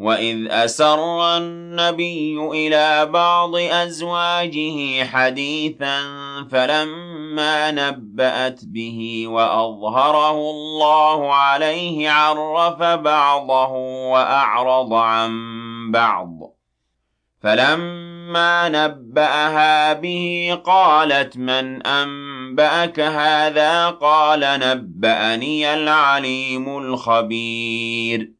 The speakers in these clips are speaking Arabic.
وإذ أسر النبي إلى بعض أزواجه حديثا فلما نبأت به وأظهره الله عليه عرف بعضه وأعرض عن بعض. فلما نبأها به قالت من أنبأك هذا؟ قال نبأني العليم الخبير.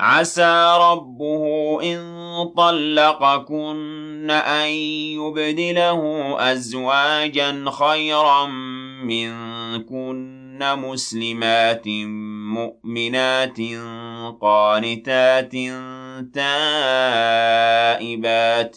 عسى ربه إن طلقكن أن يبدله أزواجا خيرا منكن مسلمات مؤمنات قانتات تائبات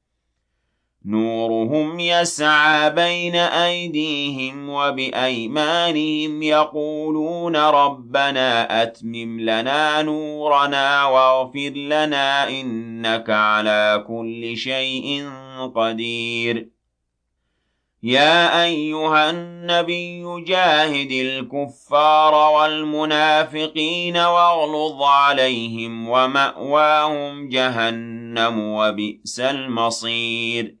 نورهم يسعى بين أيديهم وبأيمانهم يقولون ربنا أتمم لنا نورنا واغفر لنا إنك على كل شيء قدير. يا أيها النبي جاهد الكفار والمنافقين واغلظ عليهم ومأواهم جهنم وبئس المصير.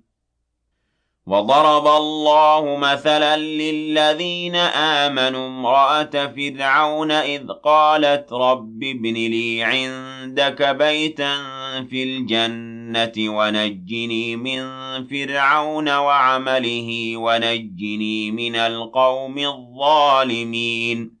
وضرب الله مثلا للذين آمنوا امرأة فرعون إذ قالت رب ابن لي عندك بيتا في الجنة ونجني من فرعون وعمله ونجني من القوم الظالمين.